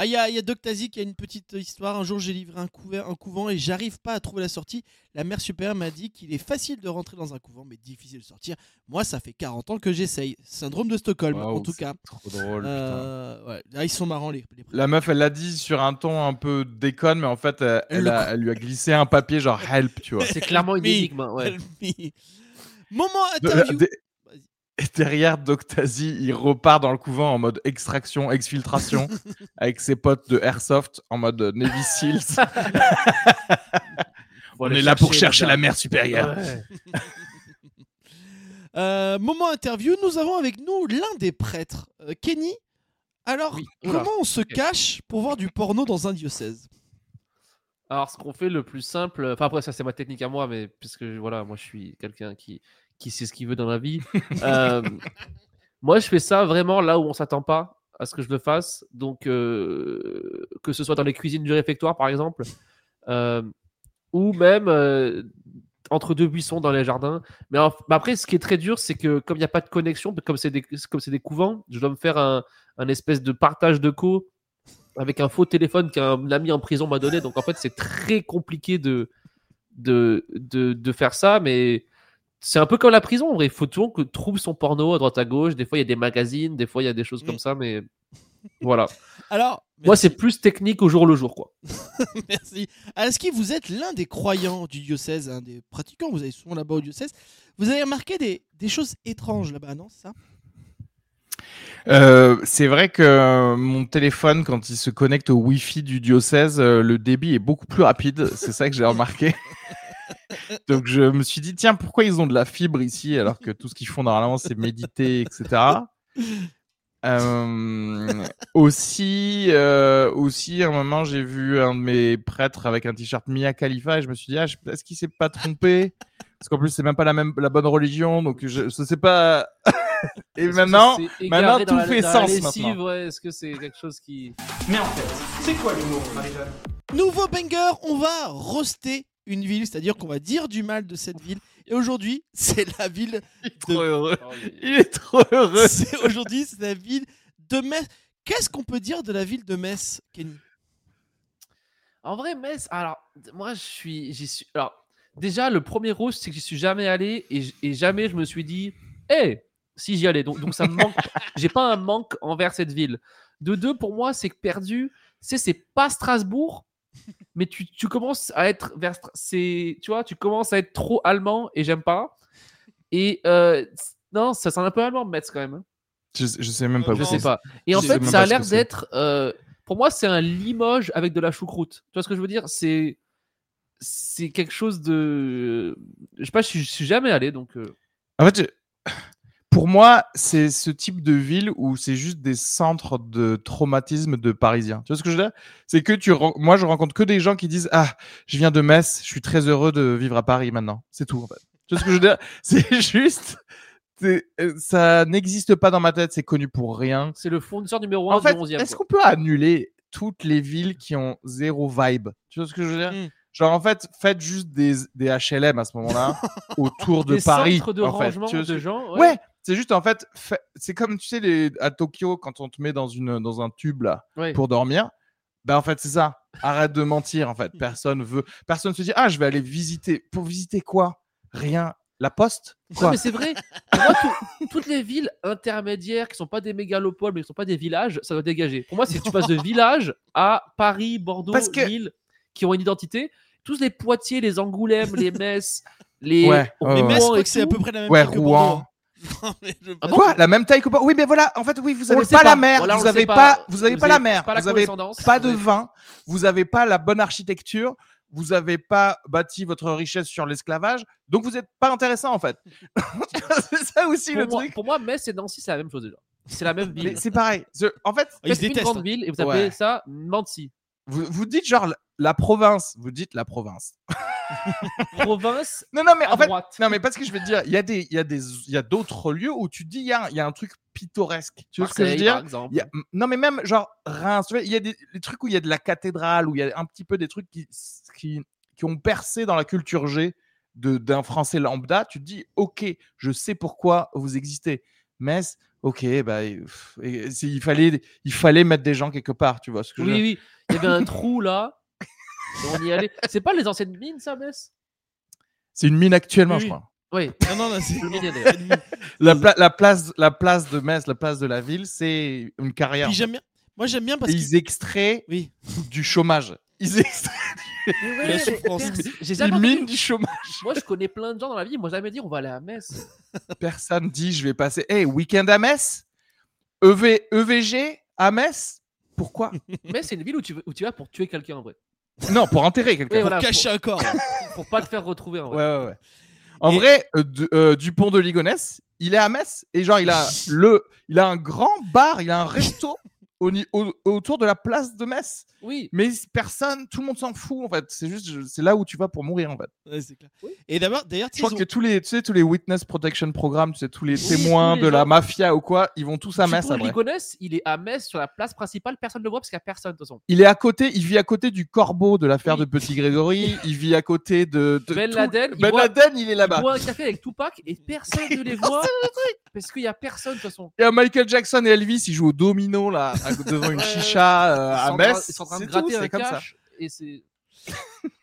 Ah, il y a, y a Doc Tazi qui a une petite histoire. Un jour, j'ai livré un, couvert, un couvent et j'arrive pas à trouver la sortie. La mère supérieure m'a dit qu'il est facile de rentrer dans un couvent, mais difficile de sortir. Moi, ça fait 40 ans que j'essaye. Syndrome de Stockholm, Waouh, en tout cas. Trop drôle. putain. Euh, ouais. Là, ils sont marrants, les, les La meuf, elle l'a dit sur un ton un peu déconne, mais en fait, elle, Elle elle le a- elle lui a glissé un papier genre help, tu vois. C'est clairement une énigme. ouais. Moment De- interview. de- Vas-y. Et derrière, Doctazi, il repart dans le couvent en mode extraction, exfiltration, avec ses potes de Airsoft en mode Navy Seals. On est là pour chercher la mère supérieure. Ouais. Euh, moment interview, nous avons avec nous l'un des prêtres, euh, Kenny. Alors, Oui. Oula. comment on se cache pour voir du porno dans un diocèse? Alors, ce qu'on fait le plus simple, enfin après ça c'est ma technique à moi, mais puisque voilà, moi je suis quelqu'un qui, qui sait ce qu'il veut dans la vie. Euh, moi je fais ça vraiment là où on s'attend pas à ce que je le fasse. Donc euh, que ce soit dans les cuisines du réfectoire par exemple, euh, ou même entre deux buissons dans les jardins. Mais, après, ce qui est très dur, c'est que comme il n'y a pas de connexion, comme c'est des, comme c'est des couvents, je dois me faire un, un espèce de partage de co avec un faux téléphone qu'un ami en prison m'a donné. Donc en fait, c'est très compliqué de, de, de, de faire ça, mais c'est un peu comme la prison. En vrai, il faut toujours que trouve son porno à droite à gauche. Des fois, il y a des magazines, des fois, il y a des choses Mm. comme ça, mais voilà. Alors, Moi, c'est plus technique au jour le jour, quoi. merci. Est-ce que vous êtes l'un des croyants du diocèse, un des pratiquants? Vous allez souvent là-bas au diocèse. Vous avez remarqué des, des choses étranges là-bas, non C'est ça? Euh, c'est vrai que euh, mon téléphone, quand il se connecte au Wi-Fi du diocèse, euh, le débit est beaucoup plus rapide. C'est ça que j'ai remarqué. Donc je me suis dit, tiens, pourquoi ils ont de la fibre ici alors que tout ce qu'ils font normalement, c'est méditer, etc. Euh, aussi, euh, aussi, à un moment, j'ai vu un de mes prêtres avec un t-shirt Mia Khalifa et je me suis dit, ah, est-ce qu'il s'est pas trompé? Parce qu'en plus, c'est même pas la même, la bonne religion, donc je, je sais pas. et maintenant, maintenant, tout la- fait sens maintenant. ouais, Est-ce que c'est quelque chose qui. Mais en fait, c'est quoi l'humour, Marie-Jeanne? Nouveau banger, on va roster une ville, c'est-à-dire qu'on va dire du mal de cette ville. Et aujourd'hui, c'est la ville. trop heureux. Oh, il- est trop heureux. C'est aujourd'hui, c'est la ville de Metz. Qu'est-ce qu'on peut dire de la ville de Metz, Kenny? En vrai, Metz, alors, moi, je suis. J'y suis. Alors, déjà, le premier rouge, c'est que j'y suis jamais allé et, j- et jamais je me suis dit, hé, si j'y allais. Donc, donc ça me manque. J'ai pas un manque envers cette ville. De deux, pour moi, c'est que perdu. C'est pas Strasbourg, mais tu, tu commences à être vers. C'est, tu vois, tu commences à être trop allemand et j'aime pas. Et euh, non, ça sent un peu allemand, Metz quand même. hein. Je, je sais même pas. Je sais pas. Et en Je fait, ça a l'air d'être. euh, pour moi, c'est un Limoges avec de la choucroute. Tu vois ce que je veux dire? C'est c'est quelque chose de. Je sais pas, je suis, je suis jamais allé, donc. euh, En fait, je- pour moi, c'est ce type de ville où c'est juste des centres de traumatisme de Parisiens. Tu vois ce que je veux dire? C'est que tu, moi, je rencontre que des gens qui disent ah, je viens de Metz, je suis très heureux de vivre à Paris maintenant. C'est tout. En fait. Tu vois ce que je veux dire? C'est juste, euh, ça n'existe pas dans ma tête. C'est connu pour rien. C'est le fournisseur numéro 1 En fait, du 11e. est-ce qu'on peut annuler toutes les villes qui ont zéro vibe? Tu vois ce que je veux dire? Mm. Genre, en fait, faites juste des, des HLM à ce moment-là autour de Des Paris. centres de en fait. rangement de gens. Ouais, c'est juste en fait, fait- c'est comme tu sais les, à Tokyo quand on te met dans une dans un tube là pour dormir. Ben en fait c'est ça. Arrête de mentir en fait. Personne veut, personne se dit ah je vais aller visiter. Pour visiter quoi? Rien. La poste? Non, Quoi? mais c'est vrai. Pour moi, tout- toutes les villes intermédiaires qui sont pas des mégalopoles, mais qui sont pas des villages, ça doit dégager. Pour moi, si tu passes de village à Paris, Bordeaux, Parce que- Lille, qui ont une identité, tous les Poitiers, les Angoulême, les Metz, les Ouais, et c'est à peu près la même Ouais, Rouen. Bordeaux. Non, mais je- Ah bon Quoi La même taille que pas Oui, mais voilà. En fait, oui, vous On avez le sait pas, la mer, Voilà, vous le avez sait pas, vous avez Vous pas la mer, pas la vous avez condescendance, pas de vin, vous avez pas la bonne architecture, vous avez pas bâti votre richesse sur l'esclavage, donc vous êtes pas intéressant en fait. c'est ça aussi Pour le moi, truc. pour moi, Metz et Nancy, c'est la même chose déjà. C'est la même ville. c'est pareil. En fait, Faites une détestent. grande ville et vous appelez Ouais. ça Nancy. vous, vous dites genre la province, vous dites la province. Province Non, non, mais à en fait, droite. non, mais parce que je vais te dire, il y a des, il y a des, il y a d'autres lieux où tu dis, il y a, y a un truc pittoresque. Tu vois ce que je veux dire? par exemple. Il y a- non, mais même genre Reims, tu vois, il y a des, des trucs où il y a de la cathédrale, où il y a un petit peu des trucs qui, qui, qui ont percé dans la culture G de- d'un français lambda. Tu te dis, ok, je sais pourquoi vous existez. Metz, ok, bah, pff, et c'est- il, fallait, il fallait mettre des gens quelque part, tu vois ce que je veux Oui, dire? oui. Il y avait un trou là. On y allait. C'est pas les anciennes mines, ça, Metz C'est une mine actuellement, Oui, je oui. crois. Oui. Non, non, non, c'est. La, pla- la, place, la place de Metz, la place de la ville, c'est une carrière. Puis bien. Moi, j'aime bien parce Et que. ils extraient Oui. du chômage. Ils extraient, Mais ouais, La souffrance. ils jamais minent du chômage. Moi, je connais plein de gens dans la vie. M'ont jamais dit on va aller à Metz. Personne dit je vais passer. Hey, week-end à Metz? EV, EVG à Metz? Pourquoi? Metz, c'est une ville où tu, où tu vas pour tuer quelqu'un en vrai. Non, pour enterrer quelqu'un. Oui, Pour voilà, cacher un corps. Pour, pas te faire retrouver en Ouais, vrai. ouais, ouais. En Et- vrai, euh, du- euh, Dupont de Ligonnès, il est à Metz et genre il a le, il a un grand bar, il a un resto au, ni- au- autour de la place de Metz. Oui. Mais personne, tout le monde s'en fout en fait. C'est juste, c'est là où tu vas pour mourir en fait. Ouais, c'est clair. Oui. Et d'abord, d'ailleurs, tu Je crois que tous les, tu sais, tous les witness protection programmes, tu sais, tous les Oui, témoins tous les de la mafia ou quoi, ils vont tous à Metz après. Il est à Metz sur la place principale. Personne ne le voit parce qu'il n'y a personne de toute façon. Il est à côté, il vit à côté du corbeau de l'affaire Oui. de Petit Grégory. il vit à côté de, de Ben Laden, il Ben Laden, il est Il là-bas. boit un café avec Tupac et personne ne les voit parce qu'il n'y a personne de toute façon. Il y a Michael Jackson et Elvis, ils jouent au domino là, à- devant une chicha euh, Ils à Metz. Ils sont en train de gratter un comme ça. cash et c'est.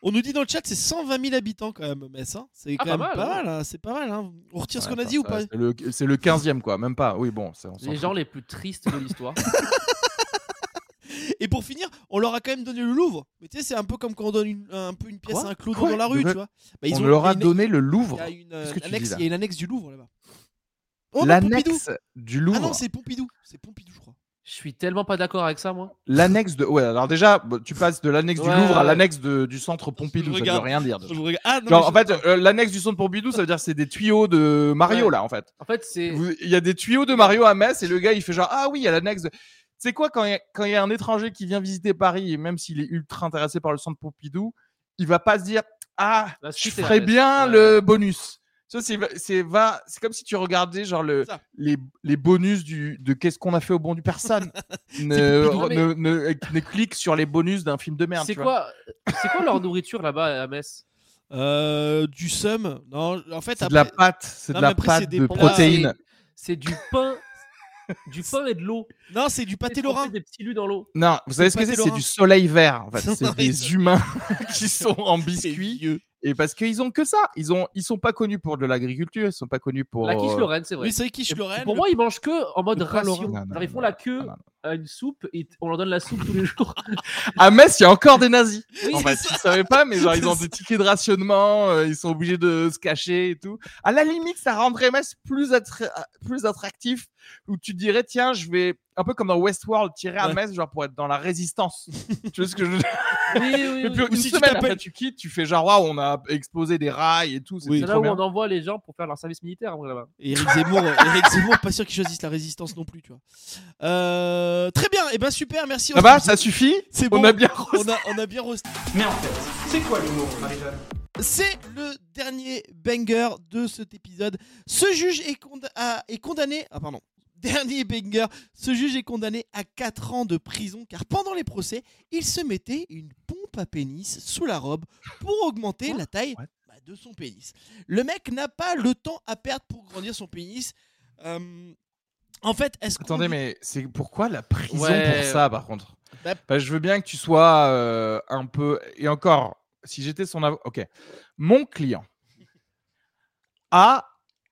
On nous dit dans le chat, c'est 120 000 habitants quand même, Metz. hein. C'est Ah, quand pas même mal, pas ouais. mal. hein. C'est pas mal. hein. On retire ce qu'on a ça, dit ou pas? C'est le, le 15e quoi, même pas. Oui, bon, c'est- on Les gens les plus tristes de l'histoire. Et pour finir, on leur a quand même donné le Louvre. Mais tu sais, c'est un peu comme quand on donne une, un peu une pièce Quoi à un clodo Quoi dans la rue, tu vois. Bah, on ont- leur il a une- donné le Il Louvre. y a une, euh, annexe, il y a une annexe du Louvre là-bas. Oh. L'annexe du Louvre. Ah non, c'est Pompidou. C'est Pompidou, je crois. Je suis tellement pas d'accord avec ça, moi. L'annexe de. Ouais, alors déjà, bah, tu passes de l'annexe du Ouais, Louvre à l'annexe de- du centre Pompidou. Ça veut rien dire. Je Ah, non, Genre, en fait, euh, l'annexe du centre Pompidou, ça veut dire que c'est des tuyaux de Mario Ouais. là, en fait. En fait, c'est. Vous- Il y a des tuyaux de Mario à Metz et le gars il fait genre ah oui il y a l'annexe. de- C'est quoi quand il y, a- quand il y a un étranger qui vient visiter Paris et même s'il est ultra intéressé par le centre Pompidou, il va pas se dire ah La je ferais bien le bonus. C'est c'est va c'est comme si tu regardais genre le les, les bonus du de qu'est-ce qu'on a fait au bon du personne. ne, Pompidou. ne, ne- ne clique sur les bonus d'un film de merde. C'est quoi, c'est quoi leur nourriture là-bas à Metz? Euh, du seum. Non, en fait, C'est de la pâte, c'est de la après, pâte de protéines. C'est du pain, du pain et de l'eau. Non, c'est du pâté lorrain. Des petits lus dans l'eau. Non, vous savez ce que c'est? C'est du soleil vert en fait. Non, C'est des humains qui sont en vieux. Et parce qu'ils ont que ça, ils ont, ils sont pas connus pour de l'agriculture, ils sont pas connus pour. La quiche euh, Lorraine, c'est vrai. Oui, c'est quiche Lorraine. Pour moi, ils mangent que en mode ration. Ils font non, la queue non, non. à une soupe et on leur donne la soupe tous les jours. À Metz, il y a encore des nazis. Oui, en fait, savais pas, mais genre ils ont des tickets de rationnement, euh, ils sont obligés de se cacher et tout. À la limite, ça rendrait Metz plus, attra- plus attractif, où tu dirais tiens, je vais un peu comme dans Westworld tirer à Ouais. Metz, genre pour être dans la résistance. tu vois ce que je veux dire? oui, oui, puis si tu t'appelles- tu quittes, tu fais genre waouh, on a explosé des rails et tout. C'est là où bien. on envoie les gens pour faire leur service militaire. en vrai, là-bas. Et Eric Zemmour, euh, Eric Zemmour, pas sûr qu'il choisisse la résistance non plus, tu vois. Euh, très bien, et ben super, merci. Ah bah, ça suffit. C'est On a bien On a, on a bien roasté. Mais en fait, c'est quoi l'humour, Marie-Jeanne? C'est le dernier banger de cet épisode. Ce juge est condamné. Ah, pardon. Dernier banger. Ce juge est condamné à 4 ans de prison car pendant les procès, il se mettait une pompe à pénis sous la robe pour augmenter la taille bah, de son pénis. Le mec n'a pas le temps à perdre pour grandir son pénis. Euh, en fait, est-ce Attendez, mais c'est pourquoi la prison Ouais. pour ça, par contre? Bah- Bah, Je veux bien que tu sois euh, un peu. Et encore, si j'étais son avocat. Ok. Mon client a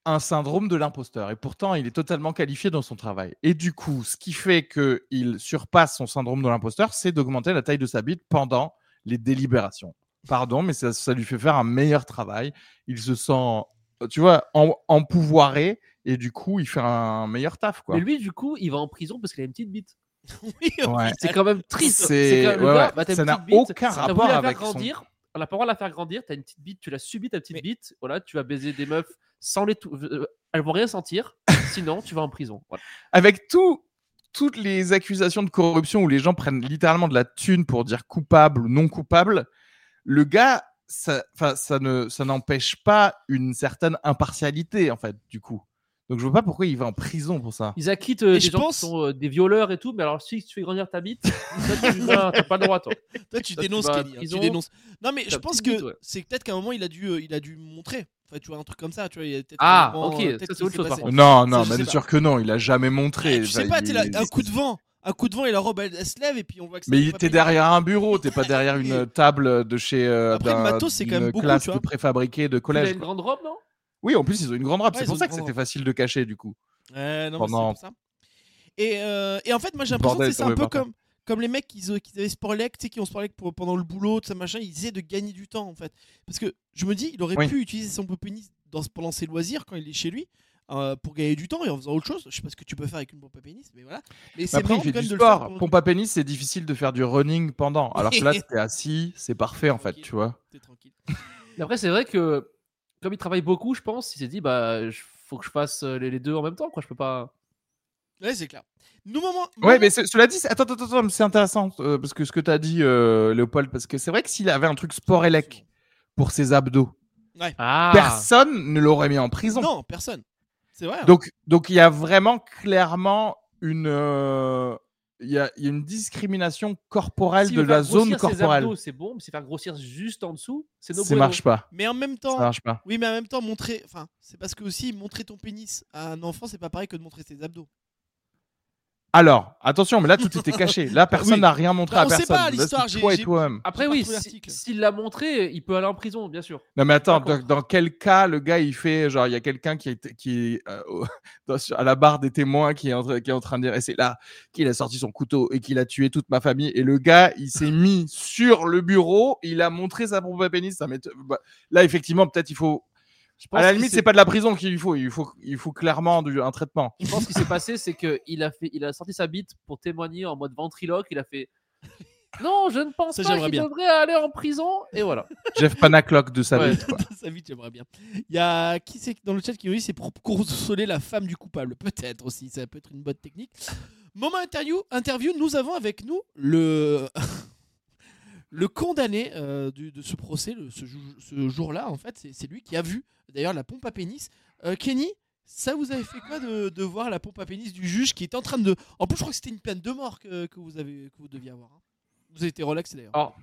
un syndrome de l'imposteur et pourtant il est totalement qualifié dans son travail. Et du coup, ce qui fait qu'il surpasse son syndrome de l'imposteur, c'est d'augmenter la taille de sa bite pendant les délibérations. Pardon, mais ça, ça lui fait faire un meilleur travail. Il se sent, tu vois, en, empouvoiré et du coup, il fait un meilleur taf. Quoi. Mais lui, du coup, il va en prison parce qu'il a une petite bite. Oui, Ouais. C'est quand même triste. C'est- quand même- le ouais, gars, ouais. bah, Ça n'a aucun rapport voulu la faire avec son- grandir. On n'a pas le droit de la faire grandir. T'as une petite bite, tu l'as subi ta petite Mais- bite. Voilà, tu vas baiser des meufs sans les. tou- euh, elles vont rien sentir. Sinon, tu vas en prison. Voilà. avec tout, toutes les accusations de corruption où les gens prennent littéralement de la thune pour dire coupable ou non coupable, le gars, ça ne, ça n'empêche pas une certaine impartialité en fait, du coup. Donc je vois pas pourquoi il va en prison pour ça. Ils acquittent euh, des je gens pense- qui sont euh, des violeurs et tout, mais alors si tu fais grandir ta bite, ça, tu t'as pas le droit, toi. Toi, tu Toi, dénonces Kenny. hein, tu dénonces. Non, mais je pense que bite, ouais. c'est peut-être qu'à un moment, il a dû, euh, il a dû montrer. Enfin, tu vois, un truc comme ça. Tu vois, il y a peut-être Ah, moment, ok, ça, peut-être c'est autre chose, par. Non, non, bien sais sûr que non, il a jamais montré. Eh, Je sais Enfin, pas, il- t'es là, il- un coup de vent. Un coup de vent et la robe, elle, elle se lève et puis on voit que Mais c'est il pas était payé. derrière un bureau, t'es pas derrière une table de chez euh, Après, le matos, c'est quand même beaucoup, classe tu vois. de préfabriqué de Il a collège. une quoi. grande robe, non? Oui, en plus ils ont une grande Ouais, c'est pour ça que c'était facile de cacher du coup. Ouais, non, mais Pendant- c'est pour ça. Et, euh, et en fait, moi j'ai l'impression que c'est un peu comme, comme les mecs qui, avaient Sporlec, tu sais, qui ont Sporlec pour, pendant le boulot, tout ça machin, ils essaient de gagner du temps en fait. Parce que je me dis, il aurait Oui. pu utiliser son pénis dans, pendant ses loisirs quand il est chez lui. euh, pour gagner du temps et en faisant autre chose, je sais pas ce que tu peux faire avec une pompe à pénis, mais voilà. Mais c'est Après, il fait du faire sport. Pompe à pénis, c'est difficile de faire du running pendant. Alors que là, t'es assis, c'est parfait en fait, tu vois. T'es tranquille. Mais Après, c'est vrai que comme il travaille beaucoup, je pense, il s'est dit, bah, je- faut que je fasse euh, les, les deux en même temps, quoi. Je peux pas. Ouais, c'est clair. Nous, moment. Ouais, moment- mais ce- cela dit, c'est- attends, attends, attends, mais c'est intéressant euh, parce que ce que t'as dit, euh, Léopold, parce que c'est vrai que s'il avait un truc sport élec pour ses abdos, Ah personne ne l'aurait mis en prison. Non, personne. C'est vrai. hein. Donc, donc il y a vraiment clairement une, euh, il y, a, il y a une discrimination corporelle de la zone corporelle. C'est bon, mais s'il faire grossir juste en dessous, c'est no Ça bueno. marche pas. Mais en même Ça temps, marche pas. oui, mais en même temps, montrer. Enfin, c'est parce que aussi montrer ton pénis à un enfant, c'est pas pareil que de montrer ses abdos. Alors, attention, mais là tout était caché. Là, personne Oui. n'a rien montré Bah, à on sait personne. pas, Là, l'histoire, toi et toi-même. Après, pas oui, si- s'il l'a montré, il peut aller en prison, bien sûr. Non mais attends, dans, dans quel cas le gars il fait genre il y a quelqu'un qui est qui est euh, dans- à la barre des témoins qui est en, train- qui est en train de dire et c'est là qu'il a sorti son couteau et qu'il a tué toute ma famille et le gars il s'est mis sur le bureau il a montré sa pompe à pénis ça bah, là effectivement peut-être il faut Je pense à la qu'il limite c'est pas de la prison qu'il faut il faut il faut clairement du, un traitement Je pense ce qui s'est passé, c'est qu'il a, fait, il a sorti sa bite pour témoigner en mode ventriloque. Il a fait Non, je ne pense Ça, pas j'aimerais qu'il bien. devrait aller en prison. Et voilà. Jeff Panaclock de sa Ouais. bite quoi. Sa vie, j'aimerais bien. Il y a qui c'est dans le chat qui nous dit c'est pour consoler la femme du coupable. Peut-être aussi, ça peut être une bonne technique. Moment interview, interview nous avons avec nous le le condamné euh, du- de ce procès, le- ce, jou- ce jour-là en fait, c'est lui qui a vu d'ailleurs la pompe à pénis. Euh, Kenny, ça vous avez fait quoi de, de voir la pompe à pénis du juge qui était en train de. En plus, je crois que c'était une peine de mort que, que vous avez que vous deviez avoir. hein. Vous avez été relaxé d'ailleurs. Alors,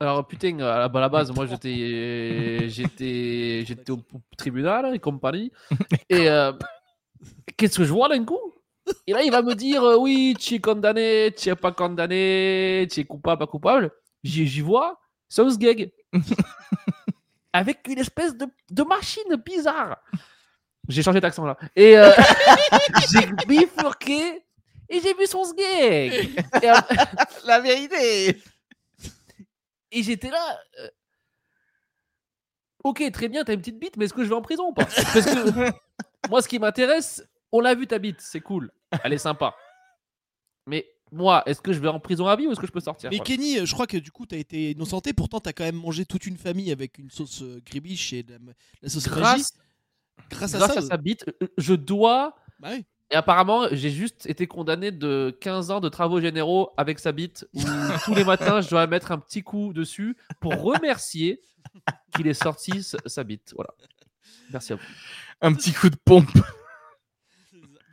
alors putain, à la, base, moi j'étais, j'étais, j'étais au tribunal et compagnie. Et euh, qu'est-ce que je vois d'un coup? Et là, il va me dire oui, tu es condamné, tu es pas condamné, tu es coupable, pas coupable. J'y vois Gag avec une espèce de, de machine bizarre. J'ai changé d'accent là. Et euh, j'ai bifurqué et j'ai vu. Et, euh, la vérité Et j'étais là. euh, Ok, très bien, t'as une petite bite, mais est-ce que je vais en prison ou pas? Parce que moi, ce qui m'intéresse, on l'a vu ta bite, c'est cool, elle est sympa. Mais moi, est-ce que je vais en prison à vie ou est-ce que je peux sortir Mais Voilà. Kenny, euh, je crois que du coup, t'as été innocenté. Pourtant, t'as quand même mangé toute une famille avec une sauce euh, gribiche et de la, la sauce magie. Grâce, Grâce à grâce ça. à sa bite, euh, je dois. Bah oui. Et apparemment, j'ai juste été condamné de 15 ans de travaux généraux avec sa bite, où tous les matins, je dois mettre un petit coup dessus pour remercier qu'il ait sorti sa bite. Voilà. Merci à vous. un petit coup de pompe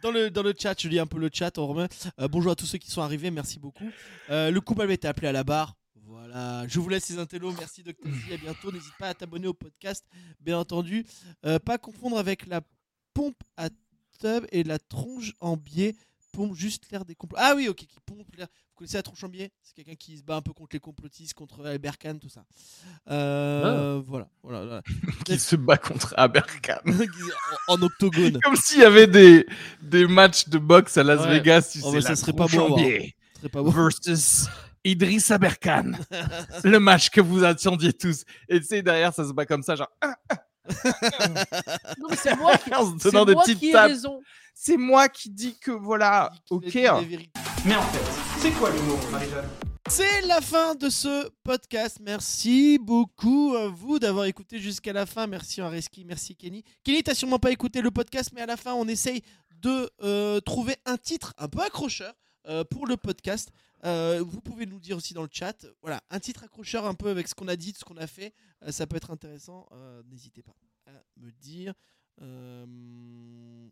Dans le, dans le chat, je lis un peu le chat. On remet. Euh, bonjour à tous ceux qui sont arrivés, merci beaucoup. Euh, le couple avait été appelé à la barre. Voilà, je vous laisse les intellos. Merci Doctissy, à bientôt. N'hésite pas à t'abonner au podcast, bien entendu. Euh, pas confondre avec la pompe à tub et la tronche en biais. Pompe juste l'air des complots. Ah oui, ok, qui pompe l'air. Vous connaissez la tronche en biais? C'est quelqu'un qui se bat un peu contre les complotistes, contre Albert Kahn, tout ça. Euh, Voilà, voilà, voilà. qui se bat contre Aberkan en, en octogone. comme s'il y avait des des matchs de boxe à Las Ouais. Vegas tu Oh, mais ça la serait pas beau. Ce serait pas beau. versus Idriss Aberkan. le match que vous attendiez tous. Et tu sais, derrière, ça se bat comme ça, genre, ah, Non, mais c'est moi qui, c'est moi ai raison. C'est moi qui dis que voilà, ok. Mais en fait, c'est quoi l'humour, Marie-Jeanne? C'est la fin de ce podcast. Merci beaucoup à vous d'avoir écouté jusqu'à la fin. Merci Areski, merci Kenny. Kenny, t'as sûrement pas écouté le podcast, mais à la fin, on essaye de euh, trouver un titre un peu accrocheur euh, pour le podcast. Euh, vous pouvez nous dire aussi dans le chat, voilà, un titre accrocheur un peu avec ce qu'on a dit, ce qu'on a fait. Euh, ça peut être intéressant. Euh, N'hésitez pas à me dire. Euh,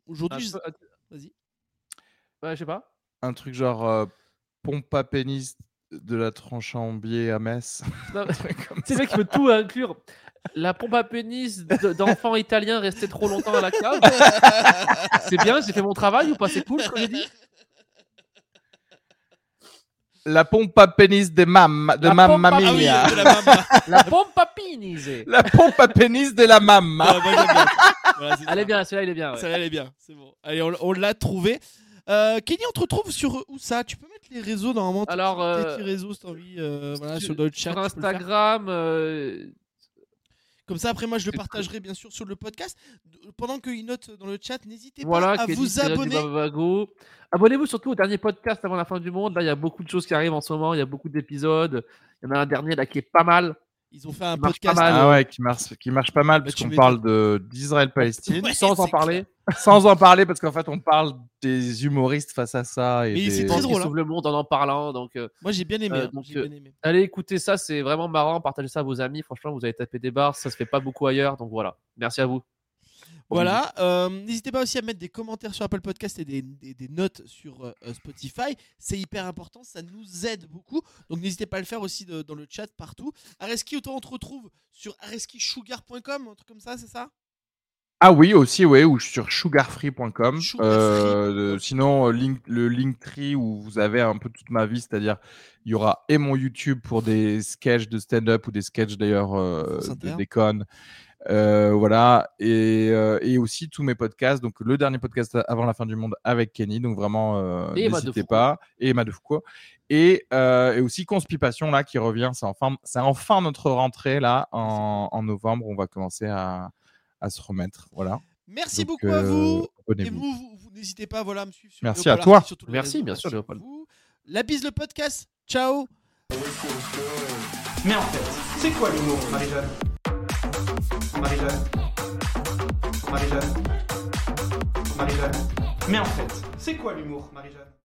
Aujourd'hui, je- peu- vas-y. Ouais, je sais pas. Un truc genre euh, pompe à pénis de la tranche en biais à Metz. C'est mec qui veut tout inclure. La pompe à pénis de- d'enfant italien resté trop longtemps à la cave. C'est bien, j'ai fait mon travail ou pas? C'est cool ce que j'ai dit La pompe à pénis de, mam de La mamma pompe à- Ah oui, de la mama. La pompe à pénis La pompe à pénis de la mamma. Ah, moi, bien. Voilà, Elle est ça. bien, celui-là il est bien. ouais. Ça elle est bien, c'est bon. Allez, on, on l'a trouvé. Euh, Kenny, on te retrouve sur euh, où ça? Tu peux mettre les réseaux normalement Alors, petits- tes euh, réseaux si t'as envie, euh, voilà, sur sur- notre chat. Sur tu peux le faire. Instagram, euh, Comme ça, après, moi, je le partagerai bien sûr sur le podcast. Pendant qu'il note dans le chat, n'hésitez voilà, pas à vous abonner. Abonnez-vous surtout au dernier podcast avant la fin du monde. Là, il y a beaucoup de choses qui arrivent en ce moment. Il y a beaucoup d'épisodes. Il y en a un dernier là qui est pas mal. Ils ont fait un podcast. Ah ouais, qui marche, qui marche pas mal, Bah, parce qu'on parle de- d'Israël-Palestine. Ouais, sans en parler. Sans en parler, parce qu'en fait, on parle des humoristes face à ça. Et Mais des- c'est très drôle, hein. sauve le monde en en parlant. Donc, euh, Moi, j'ai bien aimé. Euh, hein, j'ai euh, bien aimé. allez écouter ça. C'est vraiment marrant. Partagez ça à vos amis. Franchement, vous allez taper des barres. Ça se fait pas beaucoup ailleurs. Donc voilà. Merci à vous. Voilà. euh, N'hésitez pas aussi à mettre des commentaires sur Apple Podcast et des, des- des notes sur euh, euh, Spotify. C'est hyper important. Ça nous aide beaucoup. Donc n'hésitez pas à le faire aussi de- dans le chat partout. Areski, autant on te retrouve sur areskisugar.com, un truc comme ça, c'est ça? Ah oui, aussi, oui, ou sur sugarfree.com. Sugarfree. Euh, sinon, link, le Linktree où vous avez un peu toute ma vie, c'est-à-dire il y aura et mon YouTube pour des sketchs de stand-up ou des sketchs d'ailleurs euh, de déconne. Euh, voilà, et, euh, et aussi tous mes podcasts. Donc, le dernier podcast avant la fin du monde avec Kenny. Donc, vraiment, euh, n'hésitez Foucault. pas. Et Emma de Foucault. Et, euh, et aussi Conspipation, là, qui revient. C'est enfin, c'est enfin notre rentrée, là, en, en novembre. On va commencer à, à se remettre. Voilà. Merci Donc, beaucoup à vous. Et vous, vous- vous n'hésitez pas voilà, à me suivre sur Merci à toi. Merci, bien sûr, Léopold. La bise le podcast. Ciao. Mais en fait, c'est quoi l'humour, Marie-Jeanne? Marie-Jeanne. Marie-Jeanne. Marie-Jeanne. Mais en fait, c'est quoi l'humour, Marie-Jeanne?